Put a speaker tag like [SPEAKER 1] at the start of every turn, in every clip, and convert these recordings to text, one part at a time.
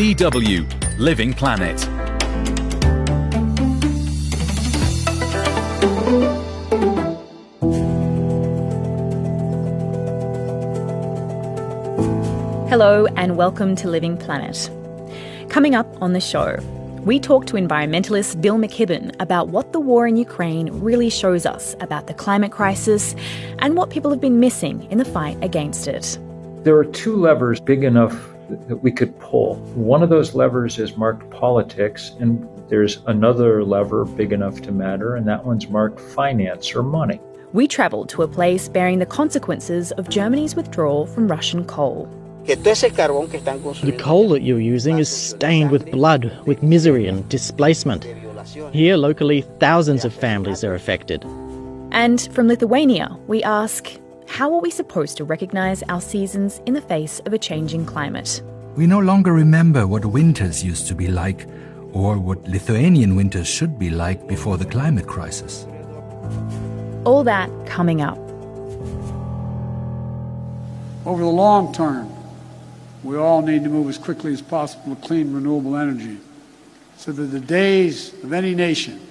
[SPEAKER 1] DW Living Planet.
[SPEAKER 2] Hello, and welcome to Living Planet. Coming up on the show, we talk to environmentalist Bill McKibben about what the war in Ukraine really shows us about the climate crisis and what people have been missing in the fight against it.
[SPEAKER 3] There are two levers big enough that we could pull. One of those levers is marked politics, and there's another lever big enough to matter, and that one's marked finance or money.
[SPEAKER 2] We travelled to a place bearing the consequences of Germany's withdrawal from Russian coal.
[SPEAKER 4] The coal that you're using is stained with blood, with misery and displacement. Here, locally, thousands of families are affected.
[SPEAKER 2] And from Lithuania, we ask how are we supposed to recognise our seasons in the face of a changing climate?
[SPEAKER 5] We no longer remember what winters used to be like or what Lithuanian winters should be like before the climate crisis.
[SPEAKER 2] All that coming up.
[SPEAKER 6] Over the long term, we all need to move as quickly as possible to clean renewable energy so that the days of any nation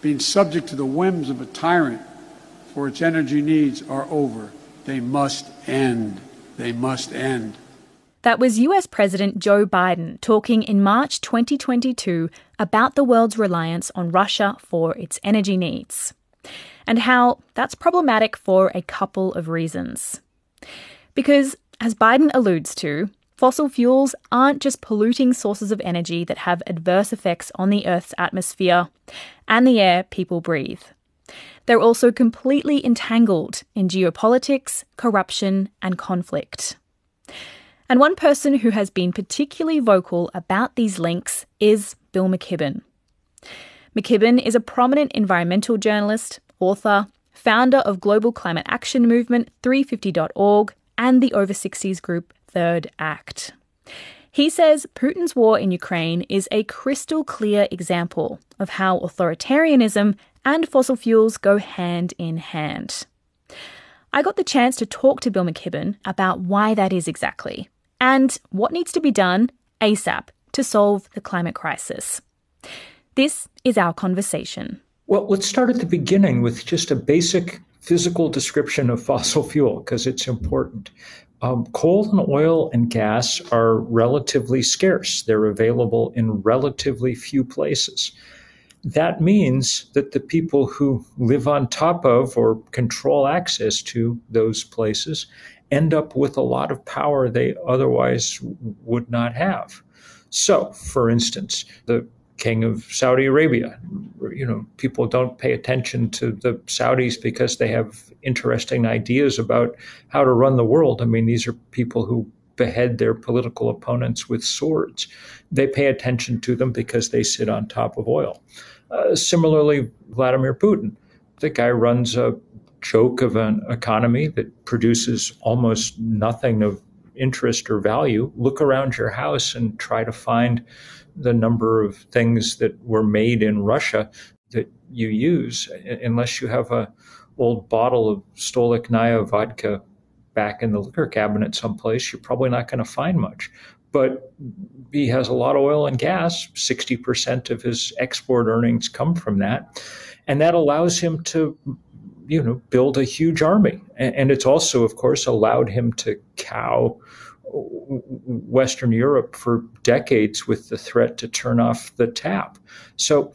[SPEAKER 6] being subject to the whims of a tyrant for its energy needs are over. They must end. They must end.
[SPEAKER 2] That was US President Joe Biden talking in March 2022 about the world's reliance on Russia for its energy needs, and how that's problematic for a couple of reasons. Because, as Biden alludes to, Fossil fuels aren't just polluting sources of energy that have adverse effects on the Earth's atmosphere and the air people breathe. They're also completely entangled in geopolitics, corruption, and conflict. And one person who has been particularly vocal about these links is Bill McKibben. McKibben is a prominent environmental journalist, author, founder of global climate action movement 350.org and the over 60s group Third Act. He says Putin's war in Ukraine is a crystal clear example of how authoritarianism and fossil fuels go hand in hand. I got the chance to talk to Bill McKibben about why that is exactly and what needs to be done ASAP to solve the climate crisis. This is our conversation.
[SPEAKER 3] Well, let's start at the beginning with just a basic physical description of fossil fuel because it's important. Um, coal and oil and gas are relatively scarce. They're available in relatively few places. That means that the people who live on top of or control access to those places end up with a lot of power they otherwise would not have. So, for instance, the king of Saudi Arabia. You know, people don't pay attention to the Saudis because they have interesting ideas about how to run the world. I mean, these are people who behead their political opponents with swords. They pay attention to them because they sit on top of oil. Uh, similarly, Vladimir Putin. The guy runs a joke of an economy that produces almost nothing of interest or value. Look around your house and try to find the number of things that were made in Russia that you use, unless you have a old bottle of Stolichnaya vodka back in the liquor cabinet someplace, you're probably not going to find much. But he has a lot of oil and gas. 60% of his export earnings come from that. And that allows him to, you know, build a huge army. And it's also, of course, allowed him to cow Western Europe for decades with the threat to turn off the tap. So,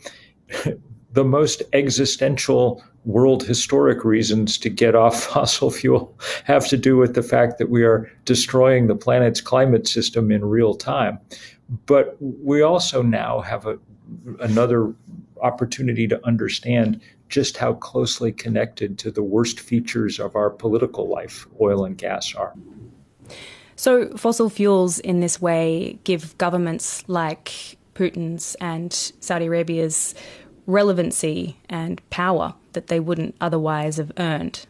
[SPEAKER 3] the most existential world historic reasons to get off fossil fuel have to do with the fact that we are destroying the planet's climate system in real time. But we also now have a, another opportunity to understand just how closely connected to the worst features of our political life oil and gas are.
[SPEAKER 2] So, fossil fuels in this way give governments like Putin's and Saudi Arabia's relevancy and power that they wouldn't otherwise have earned.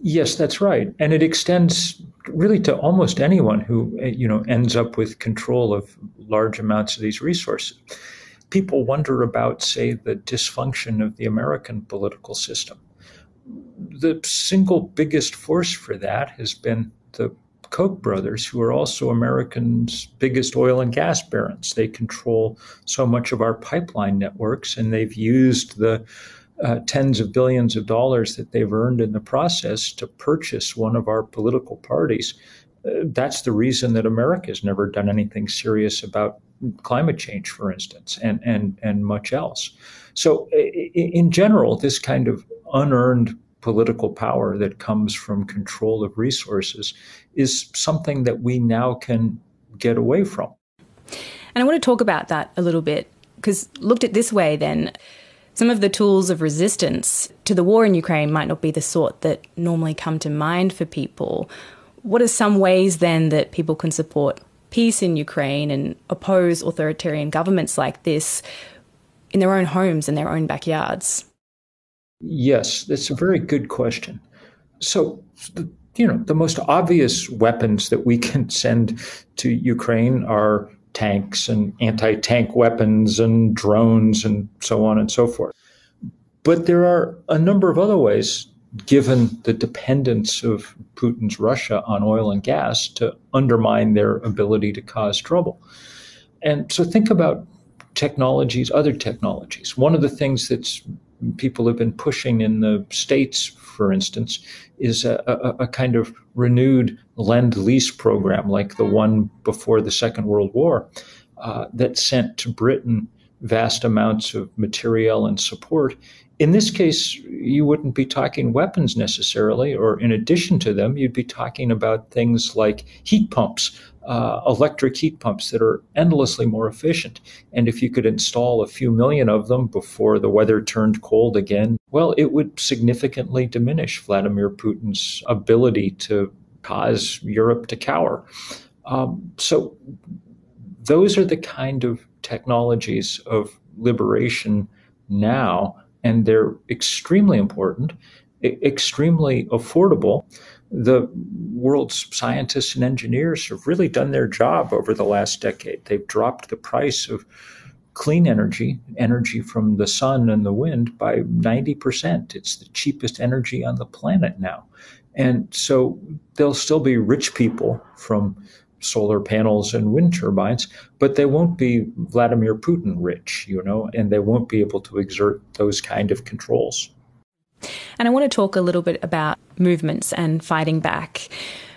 [SPEAKER 3] Yes, that's right. And it extends really to almost anyone who you know ends up with control of large amounts of these resources. People wonder about say the dysfunction of the American political system. The single biggest force for that has been the Koch brothers, who are also Americans' biggest oil and gas barons. They control so much of our pipeline networks, and they've used the uh, tens of billions of dollars that they've earned in the process to purchase one of our political parties. Uh, that's the reason that America has never done anything serious about climate change, for instance, and and and much else. So, in general, this kind of unearned political power that comes from control of resources is something that we now can get away from.
[SPEAKER 7] And I want to talk about that a little bit because, looked at this way, then some of the tools of resistance to the war in Ukraine might not be the sort that normally come to mind for people. What are some ways then that people can support peace in Ukraine and oppose authoritarian governments like this in their own homes and their own backyards?
[SPEAKER 3] Yes, that's a very good question. So, you know, the most obvious weapons that we can send to Ukraine are tanks and anti tank weapons and drones and so on and so forth. But there are a number of other ways, given the dependence of Putin's Russia on oil and gas, to undermine their ability to cause trouble. And so think about technologies, other technologies. One of the things that people have been pushing in the states, for instance, is a, a, a kind of renewed lend lease program like the one before the Second World War uh, that sent to Britain vast amounts of material and support. In this case, you wouldn't be talking weapons necessarily, or in addition to them, you'd be talking about things like heat pumps uh, electric heat pumps that are endlessly more efficient. And if you could install a few million of them before the weather turned cold again, well, it would significantly diminish Vladimir Putin's ability to cause Europe to cower. Um, so, those are the kind of technologies of liberation now, and they're extremely important, extremely affordable the world's scientists and engineers have really done their job over the last decade. They've dropped the price of clean energy, energy from the sun and the wind, by 90%. It's the cheapest energy on the planet now. And so there'll still be rich people from solar panels and wind turbines, but they won't be Vladimir Putin rich, you know, and they won't be able to exert those kind of controls.
[SPEAKER 7] And I want to talk a little bit about movements and fighting back.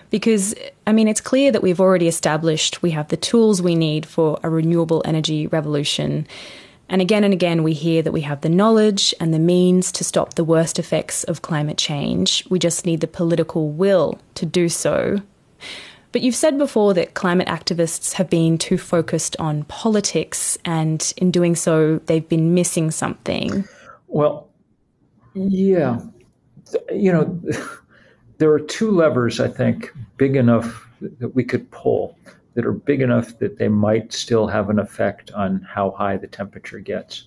[SPEAKER 7] Because, I mean, it's clear that we've already established we have the tools we need for a renewable energy revolution. And again and again, we hear that we have the knowledge and the means to stop the worst effects of climate change. We just need the political will to do so. But you've said before that climate activists have been too focused on politics, and in doing so, they've been missing something.
[SPEAKER 3] Well, yeah. You know, there are two levers, I think, big enough that we could pull that are big enough that they might still have an effect on how high the temperature gets.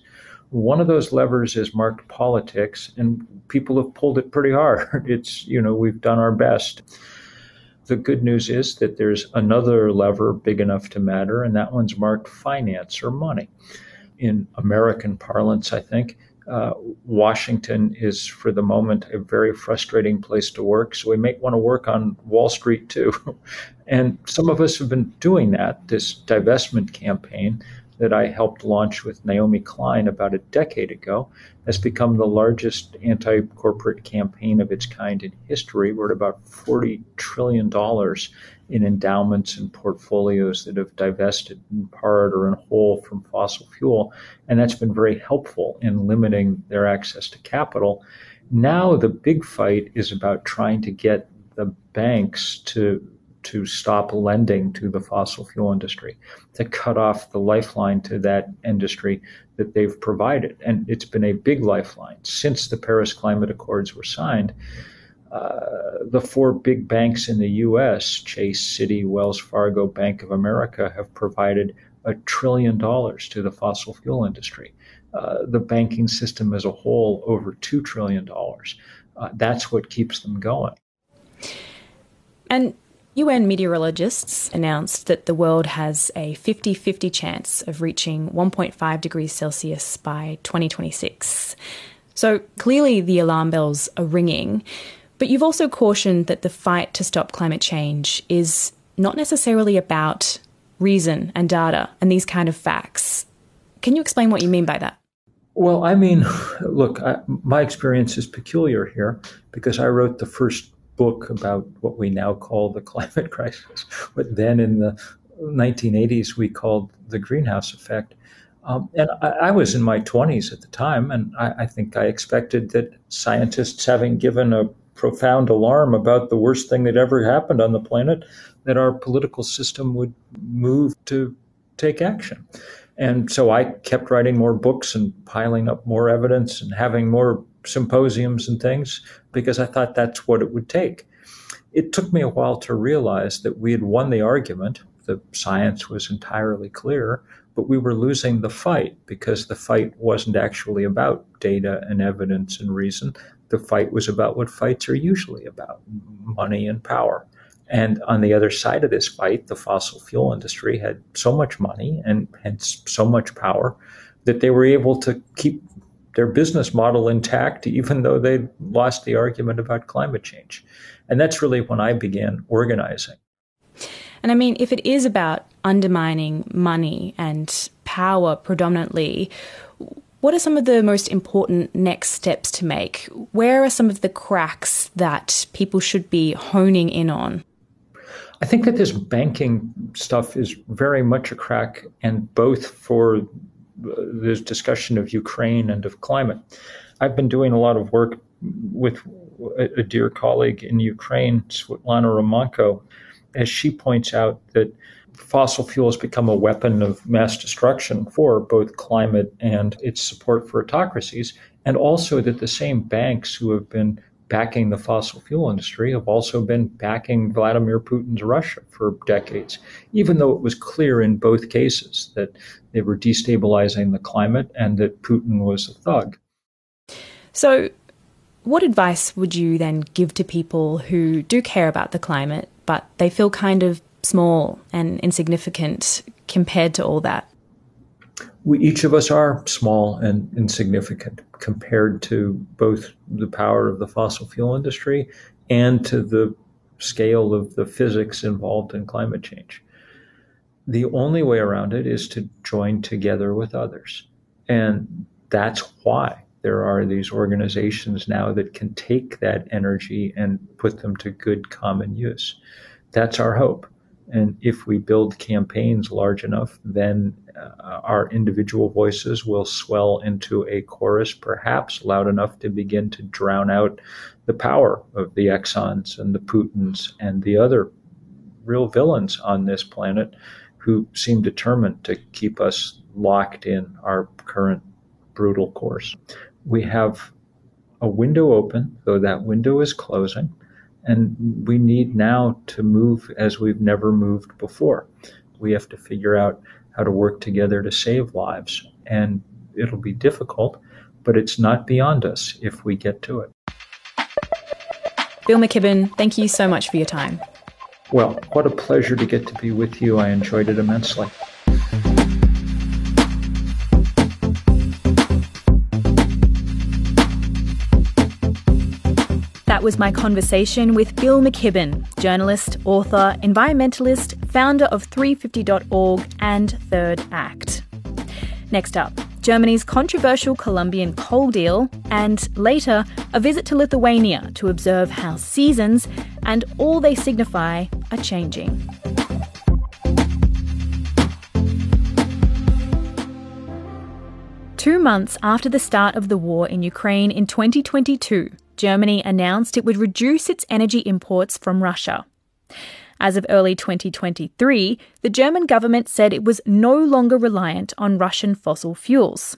[SPEAKER 3] One of those levers is marked politics, and people have pulled it pretty hard. It's, you know, we've done our best. The good news is that there's another lever big enough to matter, and that one's marked finance or money. In American parlance, I think, uh, Washington is, for the moment, a very frustrating place to work. So we may want to work on Wall Street too. and some of us have been doing that. This divestment campaign that I helped launch with Naomi Klein about a decade ago has become the largest anti corporate campaign of its kind in history. We're at about $40 trillion in endowments and portfolios that have divested in part or in whole from fossil fuel. And that's been very helpful in limiting their access to capital. Now, the big fight is about trying to get the banks to to stop lending to the fossil fuel industry, to cut off the lifeline to that industry that they've provided. And it's been a big lifeline since the Paris Climate Accords were signed. Uh, the four big banks in the U.S., Chase, Citi, Wells Fargo, Bank of America, have provided a trillion dollars to the fossil fuel industry. Uh, the banking system as a whole, over $2 trillion. Uh, that's what keeps them going.
[SPEAKER 7] And UN meteorologists announced that the world has a 50 50 chance of reaching 1.5 degrees Celsius by 2026. So clearly the alarm bells are ringing.
[SPEAKER 2] But you've also cautioned that the fight to stop climate change is not necessarily about reason and data and these kind of facts. Can you explain what you mean by that?
[SPEAKER 3] Well, I mean, look, I, my experience is peculiar here because I wrote the first book about what we now call the climate crisis, what then in the 1980s we called the greenhouse effect. Um, and I, I, was in my 20s at the time, and I, I, think I expected that scientists, having given a profound alarm about the worst thing that ever happened on the planet, that our political system would move to take action. And so I kept writing more books and piling up more evidence and having more symposiums and things because I thought that's what it would take. It took me a while to realize that we had won the argument. The science was entirely clear, but we were losing the fight because the fight wasn't actually about data and evidence and reason. The fight was about what fights are usually about money and power. And on the other side of this fight, the fossil fuel industry had so much money and had so much power that they were able to keep their business model intact, even though they lost the argument about climate change. And that's really when I began organizing.
[SPEAKER 2] And I mean, if it is about undermining money and power predominantly, what are some of the most important next steps to make? Where are some of the cracks that people should be honing in on?
[SPEAKER 3] I think that this banking stuff is very much a crack, and both for this discussion of Ukraine and of climate. I've been doing a lot of work with a, dear colleague in Ukraine, Svetlana Romanko, as she points out that fossil fuels become a weapon of mass destruction for both climate and its support for autocracies, and also that the same banks who have been backing the fossil fuel industry have also been backing Vladimir Putin's Russia for decades, even though it was clear in both cases that they were destabilizing the climate and that Putin was a thug.
[SPEAKER 2] So, what advice would you then give to people who do care about the climate, but they feel kind of small and insignificant compared to all that?
[SPEAKER 3] we each of us are small and insignificant compared to both the power of the fossil fuel industry and to the scale of the physics involved in climate change. The only way around it is to join together with others. And that's why there are these organizations now that can take that energy and put them to good common use. That's our hope. And if we build campaigns large enough, then uh, our individual voices will swell into a chorus, perhaps loud enough to begin to drown out the power of the Exxons and the Putins and the other real villains on this planet who seem determined to keep us locked in our current brutal course. We have a window open, though that window is closing. And we need now to move as we've never moved before. We have to figure out how to work together to save lives. And it'll be difficult, but it's not beyond us if we get to it.
[SPEAKER 2] Bill McKibben, thank you so much for your time.
[SPEAKER 3] Well, what a pleasure to get to be with you. I enjoyed it immensely.
[SPEAKER 2] Was my conversation with Bill McKibben, journalist, author, environmentalist, founder of 350.org and Third Act. Next up, Germany's controversial Colombian coal deal, and later, a visit to Lithuania to observe how seasons and all they signify are changing. Two months after the start of the war in Ukraine in 2022, Germany announced it would reduce its energy imports from Russia. As of early 2023, the German government said it was no longer reliant on Russian fossil fuels.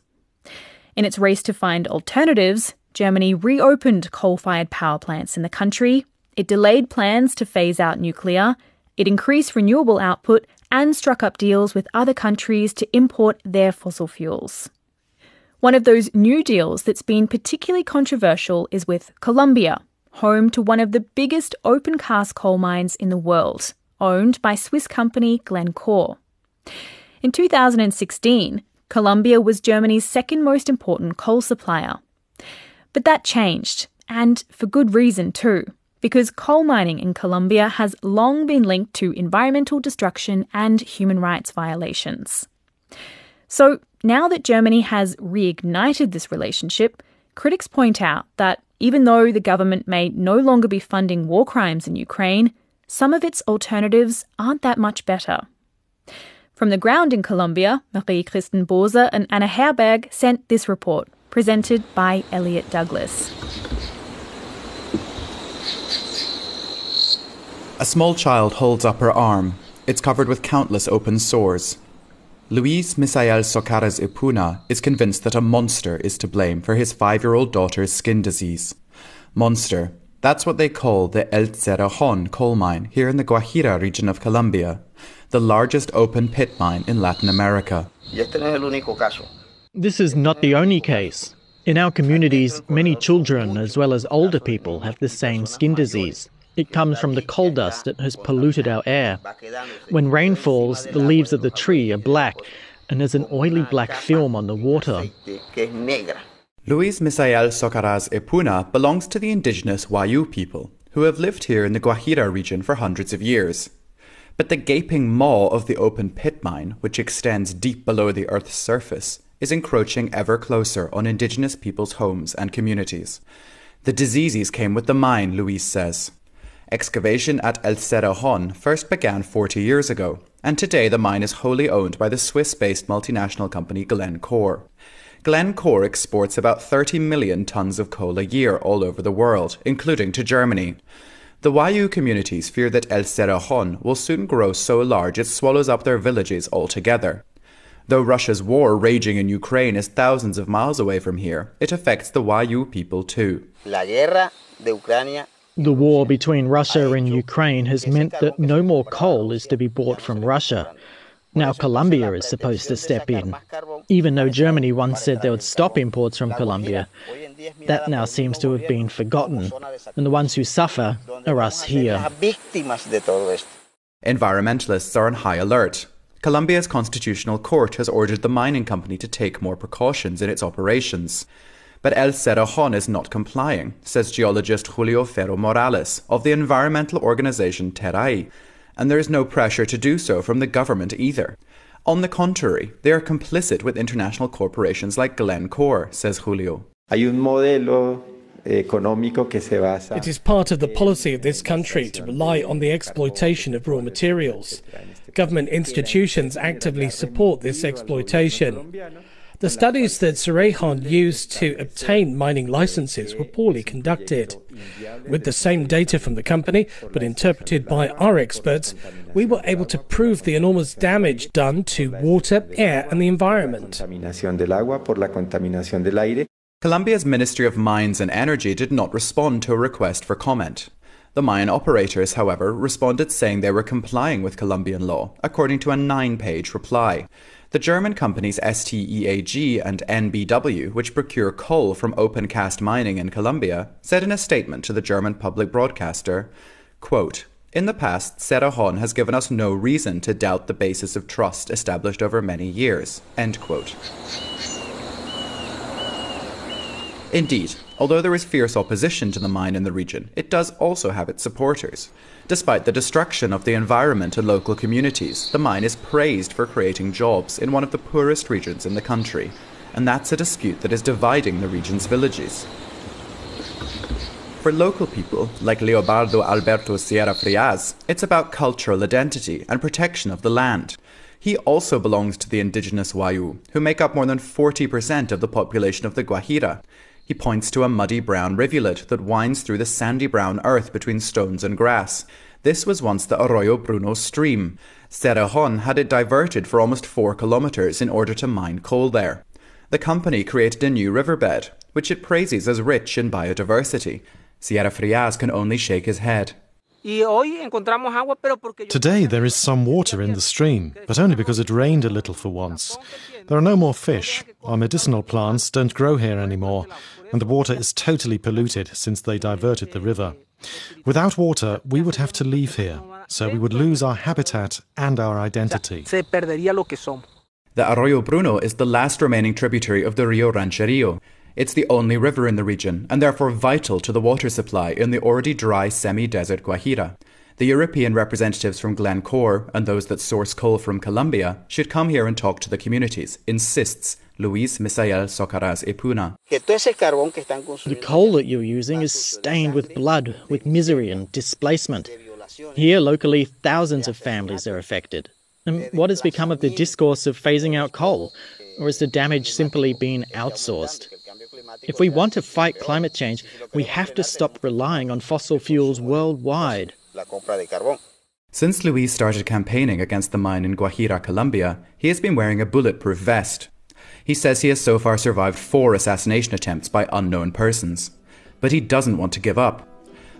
[SPEAKER 2] In its race to find alternatives, Germany reopened coal fired power plants in the country, it delayed plans to phase out nuclear, it increased renewable output, and struck up deals with other countries to import their fossil fuels. One of those new deals that's been particularly controversial is with Colombia, home to one of the biggest open cast coal mines in the world, owned by Swiss company Glencore. In 2016, Colombia was Germany's second most important coal supplier. But that changed And for good reason, too, because coal mining in Colombia has long been linked to environmental destruction and human rights violations. So now that Germany has reignited this relationship, critics point out that even though the government may no longer be funding war crimes in Ukraine, some of its alternatives aren't that much better. From the ground in Colombia, Marie Kristen Bose and Anna Herberg sent this report, presented by Elliot Douglas.
[SPEAKER 8] A small child holds up her arm. It's covered with countless open sores. Luis Misael Socaras Ipuna is convinced that a monster is to blame for his five year old daughter's skin disease. Monster. That's what they call the El Cerrejón coal mine here in the Guajira region of Colombia, the largest open pit mine in Latin America.
[SPEAKER 4] This is not the only case. In our communities, many children as well as older people have the same skin disease. It comes from the coal dust that has polluted our air. When rain falls, the leaves of the tree are black, and there's an oily black film on the water.
[SPEAKER 8] Luis Misael Socaras Ipuna belongs to the indigenous Wayuu people, who have lived here in the Guajira region for hundreds of years. But the gaping maw of the open pit mine, which extends deep below the Earth's surface, is encroaching ever closer on indigenous people's homes and communities. The diseases came with the mine, Luis says. Excavation at El Cerrejón first began 40 years ago, and today the mine is wholly owned by the Swiss based multinational company Glencore. Glencore exports about 30 million tons of coal a year all over the world, including to Germany. The Wayuu communities fear that El Cerrejón will soon grow so large it swallows up their villages altogether. Though Russia's war raging in Ukraine is thousands of miles away from here, it affects the Wayuu people too.
[SPEAKER 4] La guerra de Ucrania the war between Russia and Ukraine has meant that no more coal is to be bought from Russia. Now Colombia is supposed to step in, even though Germany once said they would stop imports from Colombia. That now seems to have been forgotten, and the ones who suffer are us here.
[SPEAKER 8] Environmentalists are on high alert. Colombia's constitutional court has ordered the mining company to take more precautions in its operations. But El Cerrejón is not complying, says geologist Julio Fierro Morales of the environmental organization Terrae, and there is no pressure to do so from the government either. On the contrary, they are complicit with international corporations like Glencore, says Julio.
[SPEAKER 9] Hay un modelo eh, it
[SPEAKER 10] is part of the policy of this country to rely on the exploitation of raw materials. Government institutions actively support this exploitation. The studies that Cerrejón used to obtain mining licenses were poorly conducted. With the same data from the company, but interpreted by our experts, we were able to prove the enormous damage done to water, air, and the environment.
[SPEAKER 8] Colombia's Ministry of Mines and Energy did not respond to a request for comment. The mine operators, however, responded saying they were complying with Colombian law, according to a nine page reply. The German companies STEAG and EnBW, which procure coal from open cast mining in Colombia, said in a statement to the German public broadcaster, quote, in the past, Cerrejón has given us no reason to doubt the basis of trust established over many years. End quote. Indeed, although there is fierce opposition to the mine in the region, it does also have its supporters. Despite the destruction of the environment and local communities, the mine is praised for creating jobs in one of the poorest regions in the country, and that's a dispute that is dividing the region's villages. For local people, like Leobardo Alberto Sierra Frias, it's about cultural identity and protection of the land. He also belongs to the indigenous Wayuu, who make up more than 40% of the population of the Guajira, he points to a muddy brown rivulet that winds through the sandy brown earth between stones and grass. This was once the Arroyo Bruno stream. Cerrejón had it diverted for almost four kilometers in order to mine coal there. The company created a new riverbed, which it praises as rich in biodiversity. Sierra Frias can only shake his head.
[SPEAKER 11] Today there is some water in the stream, but only because it rained a little for once. There are no more fish. Our medicinal plants don't grow here anymore, and the water is totally polluted since they diverted the river. Without water, we would have to leave here, so we would lose our habitat and our identity.
[SPEAKER 8] The Arroyo Bruno is the last remaining tributary of the Rio Ranchería. It's the only river in the region and therefore vital to the water supply in the already dry semi desert Guajira. The European representatives from Glencore and those that source coal from Colombia should come here and talk to the communities, insists Luis Misael Socaras Ipuna.
[SPEAKER 4] The coal that you're using is stained with blood, with misery and displacement. Here, locally, thousands of families are affected. And what has become of the discourse of phasing out coal? Or has the damage simply been outsourced? If we want to fight climate change, we have to stop relying on fossil fuels worldwide.
[SPEAKER 8] Since Luis started campaigning against the mine in Guajira, Colombia, he has been wearing a bulletproof vest. He says he has so far survived four assassination attempts by unknown persons. But he doesn't want to give up.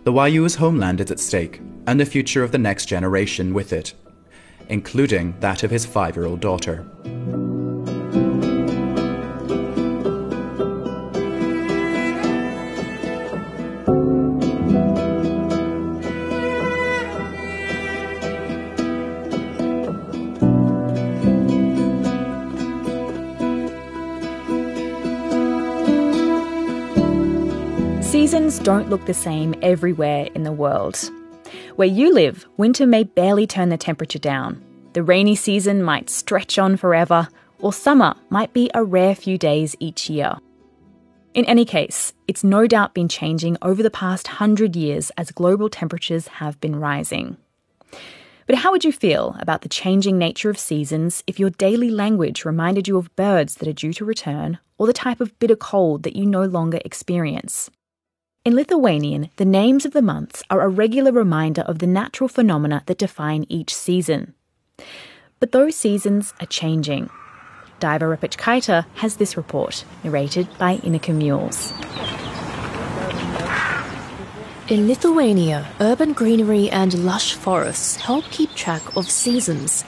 [SPEAKER 8] The Wayuu's homeland is at stake, and the future of the next generation with it, including that of his five year old daughter.
[SPEAKER 2] Don't look the same everywhere in the world. Where you live, winter may barely turn the temperature down. The rainy season might stretch on forever, or summer might be a rare few days each year. In any case, it's no doubt been changing over the past hundred years as global temperatures have been rising. But how would you feel about the changing nature of seasons if your daily language reminded you of birds that are due to return or the type of bitter cold that you no longer experience? In Lithuanian, the names of the months are a regular reminder of the natural phenomena that define each season. But those seasons are changing. Daiva Repečkaitė has this report, narrated by Ineke Mules.
[SPEAKER 9] In Lithuania, urban greenery and lush forests help keep track of seasons.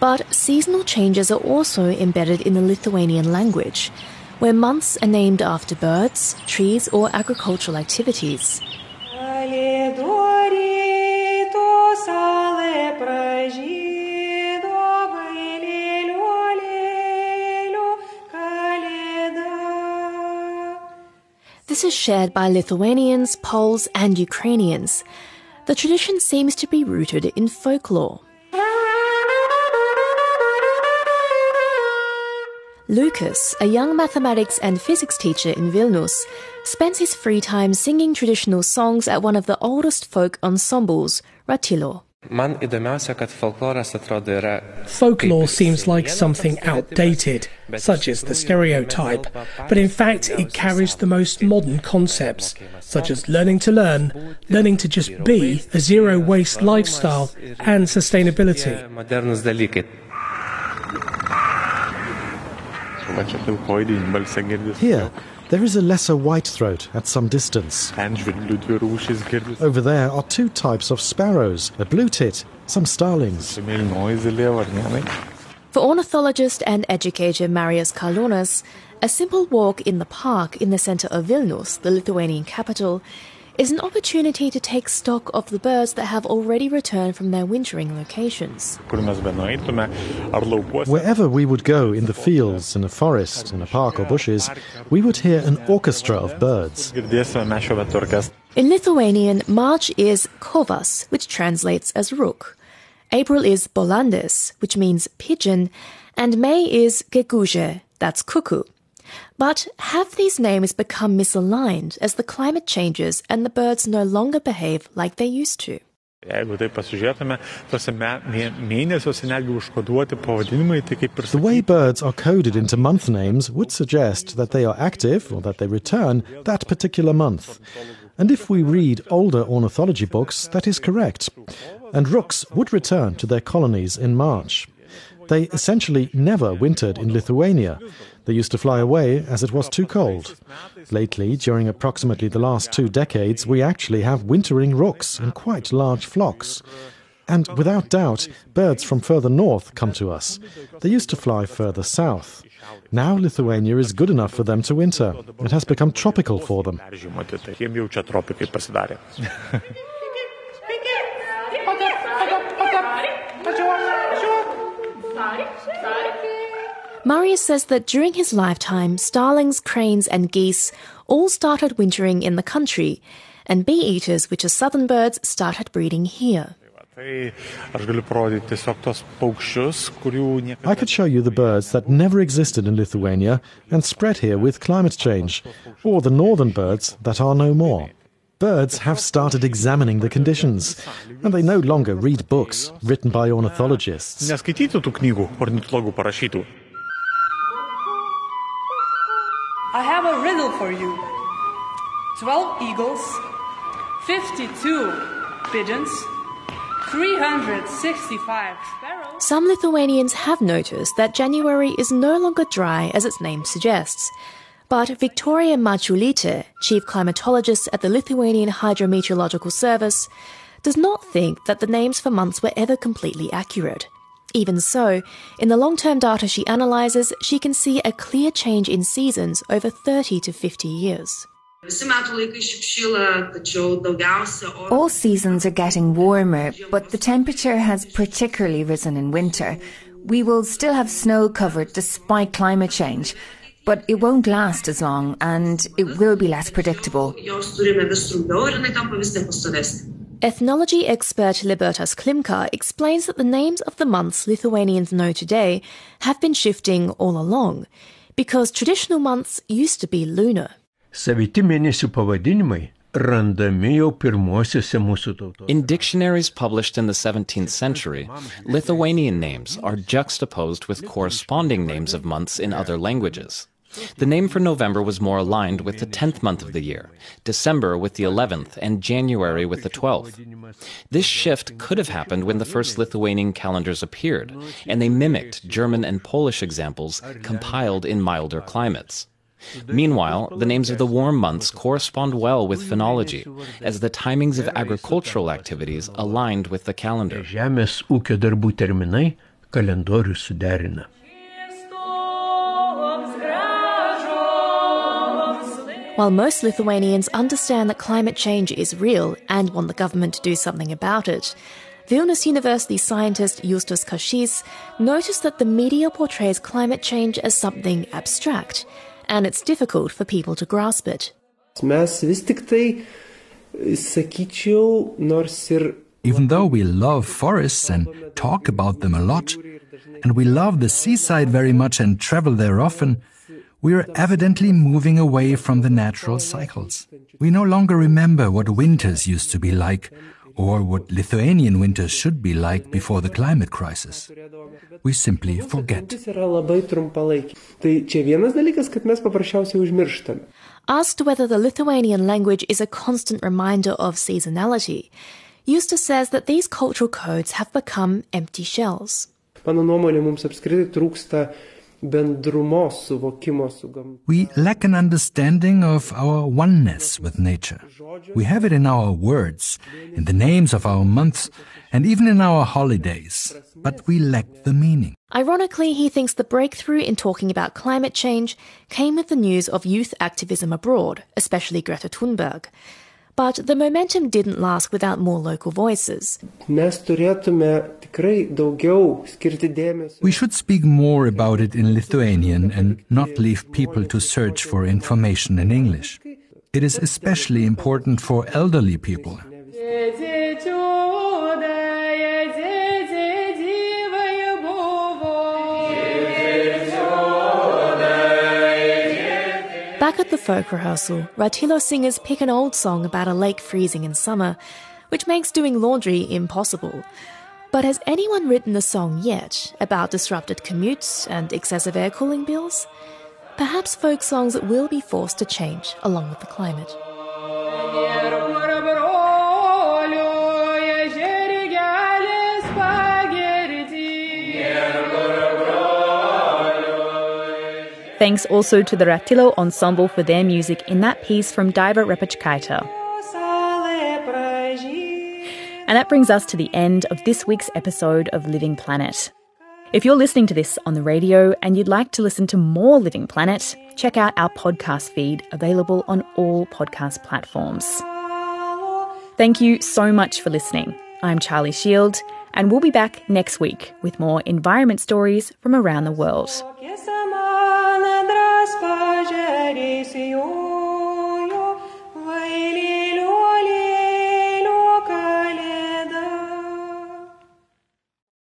[SPEAKER 9] But seasonal changes are also embedded in the Lithuanian language, where months are named after birds, trees, or agricultural activities. This is shared by Lithuanians, Poles, and Ukrainians. The tradition seems to be rooted in folklore. Lucas, a young mathematics and physics teacher in Vilnius, spends his free time singing traditional songs at one of the oldest folk ensembles, Ratilio.
[SPEAKER 10] Folklore seems like something outdated, such as the stereotype, but in fact it carries the most modern concepts, such as learning to learn, learning to just be, a zero waste lifestyle, and sustainability.
[SPEAKER 11] Here, there is a lesser whitethroat at some distance. Over there are two types of sparrows, a blue tit, some starlings.
[SPEAKER 9] For ornithologist and educator Marius Karlonas, a simple walk in the park in the center of Vilnius, the Lithuanian capital, is an opportunity to take stock of the birds that have already returned from their wintering locations.
[SPEAKER 11] Wherever we would go in the fields, in a forest, in a park or bushes, we would hear an orchestra of birds.
[SPEAKER 9] In Lithuanian, March is kovas, which translates as rook. April is balandis, which means pigeon, and May is gegužė, that's cuckoo. But have these names become misaligned as the climate changes and the birds no longer behave like they used to?
[SPEAKER 11] The way birds are coded into month names would suggest that they are active or that they return that particular month. And if we read older ornithology books, that is correct. And rooks would return to their colonies in March. They essentially never wintered in Lithuania. They used to fly away as it was too cold. Lately, during approximately the last two decades, we actually have wintering rooks in quite large flocks. And without doubt, birds from further north come to us. They used to fly further south. Now Lithuania is good enough for them to winter. It has become tropical for them.
[SPEAKER 9] Marius says that during his lifetime, starlings, cranes, and geese all started wintering in the country, and bee eaters, which are southern birds, started breeding here. I
[SPEAKER 11] could show you the birds that never existed in Lithuania and spread here with climate change, or the northern birds that are no more. Birds have started examining the conditions, and they no longer read books written by ornithologists.
[SPEAKER 12] I have a riddle for you 12 eagles, 52 pigeons, 365 sparrows.
[SPEAKER 9] Some Lithuanians have noticed that January is no longer dry as its name suggests. But Victoria Maciulyte, chief climatologist at the Lithuanian Hydrometeorological Service, does not think that the names for months were ever completely accurate. Even so, in the long term data she analyses, she can see a clear change in seasons over 30 to 50 years.
[SPEAKER 13] All seasons are getting warmer, but the temperature has particularly risen in winter. We will still have snow covered despite climate change, but it won't last as long and it will be less predictable.
[SPEAKER 9] Ethnology expert Libertas Klimka explains that the names of the months Lithuanians know today have been shifting all along, because traditional months used to be lunar.
[SPEAKER 14] In dictionaries published in the 17th century, Lithuanian names are juxtaposed with corresponding names of months in other languages. The name for November was more aligned with the 10th month of the year, December with the 11th, and January with the 12th. This shift could have happened when the first Lithuanian calendars appeared, and they mimicked German and Polish examples compiled in milder climates. Meanwhile, the names of the warm months correspond well with phenology, as the timings of agricultural activities aligned with the calendar.
[SPEAKER 9] While most Lithuanians understand that climate change is real and want the government to do something about it, Vilnius University scientist Justas Kašys noticed that the media portrays climate change as something abstract, and it's difficult for people to grasp it.
[SPEAKER 5] Even though we love forests and talk about them a lot, and we love the seaside very much and travel there often, we are evidently moving away from the natural cycles. We no longer remember what winters used to be like, or what Lithuanian winters should be like before the climate crisis. We simply forget.
[SPEAKER 9] Asked whether the Lithuanian language is a constant reminder of seasonality, Justas says that these cultural codes have become empty shells.
[SPEAKER 5] We lack an understanding of our oneness with nature. We have it in our words, in the names of our months, and even in our holidays, but we lack the meaning.
[SPEAKER 9] Ironically, he thinks the breakthrough in talking about climate change came with the news of youth activism abroad, especially Greta Thunberg. But the momentum didn't last without more local voices.
[SPEAKER 5] We should speak more about it in Lithuanian and not leave people to search for information in English. It is especially important for elderly people.
[SPEAKER 9] Back at the folk rehearsal, Ratilio singers pick an old song about a lake freezing in summer, which makes doing laundry impossible. But has anyone written a song yet about disrupted commutes and excessive air cooling bills? Perhaps folk songs will be forced to change along with the climate.
[SPEAKER 2] Thanks also to the Ratilio Ensemble for their music in that piece from Daiva Repečkaitė. And that brings us to the end of this week's episode of Living Planet. If you're listening to this on the radio and you'd like to listen to more Living Planet, check out our podcast feed available on all podcast platforms. Thank you so much for listening. I'm Charlie Shield, and we'll be back next week with more environment stories from around the world.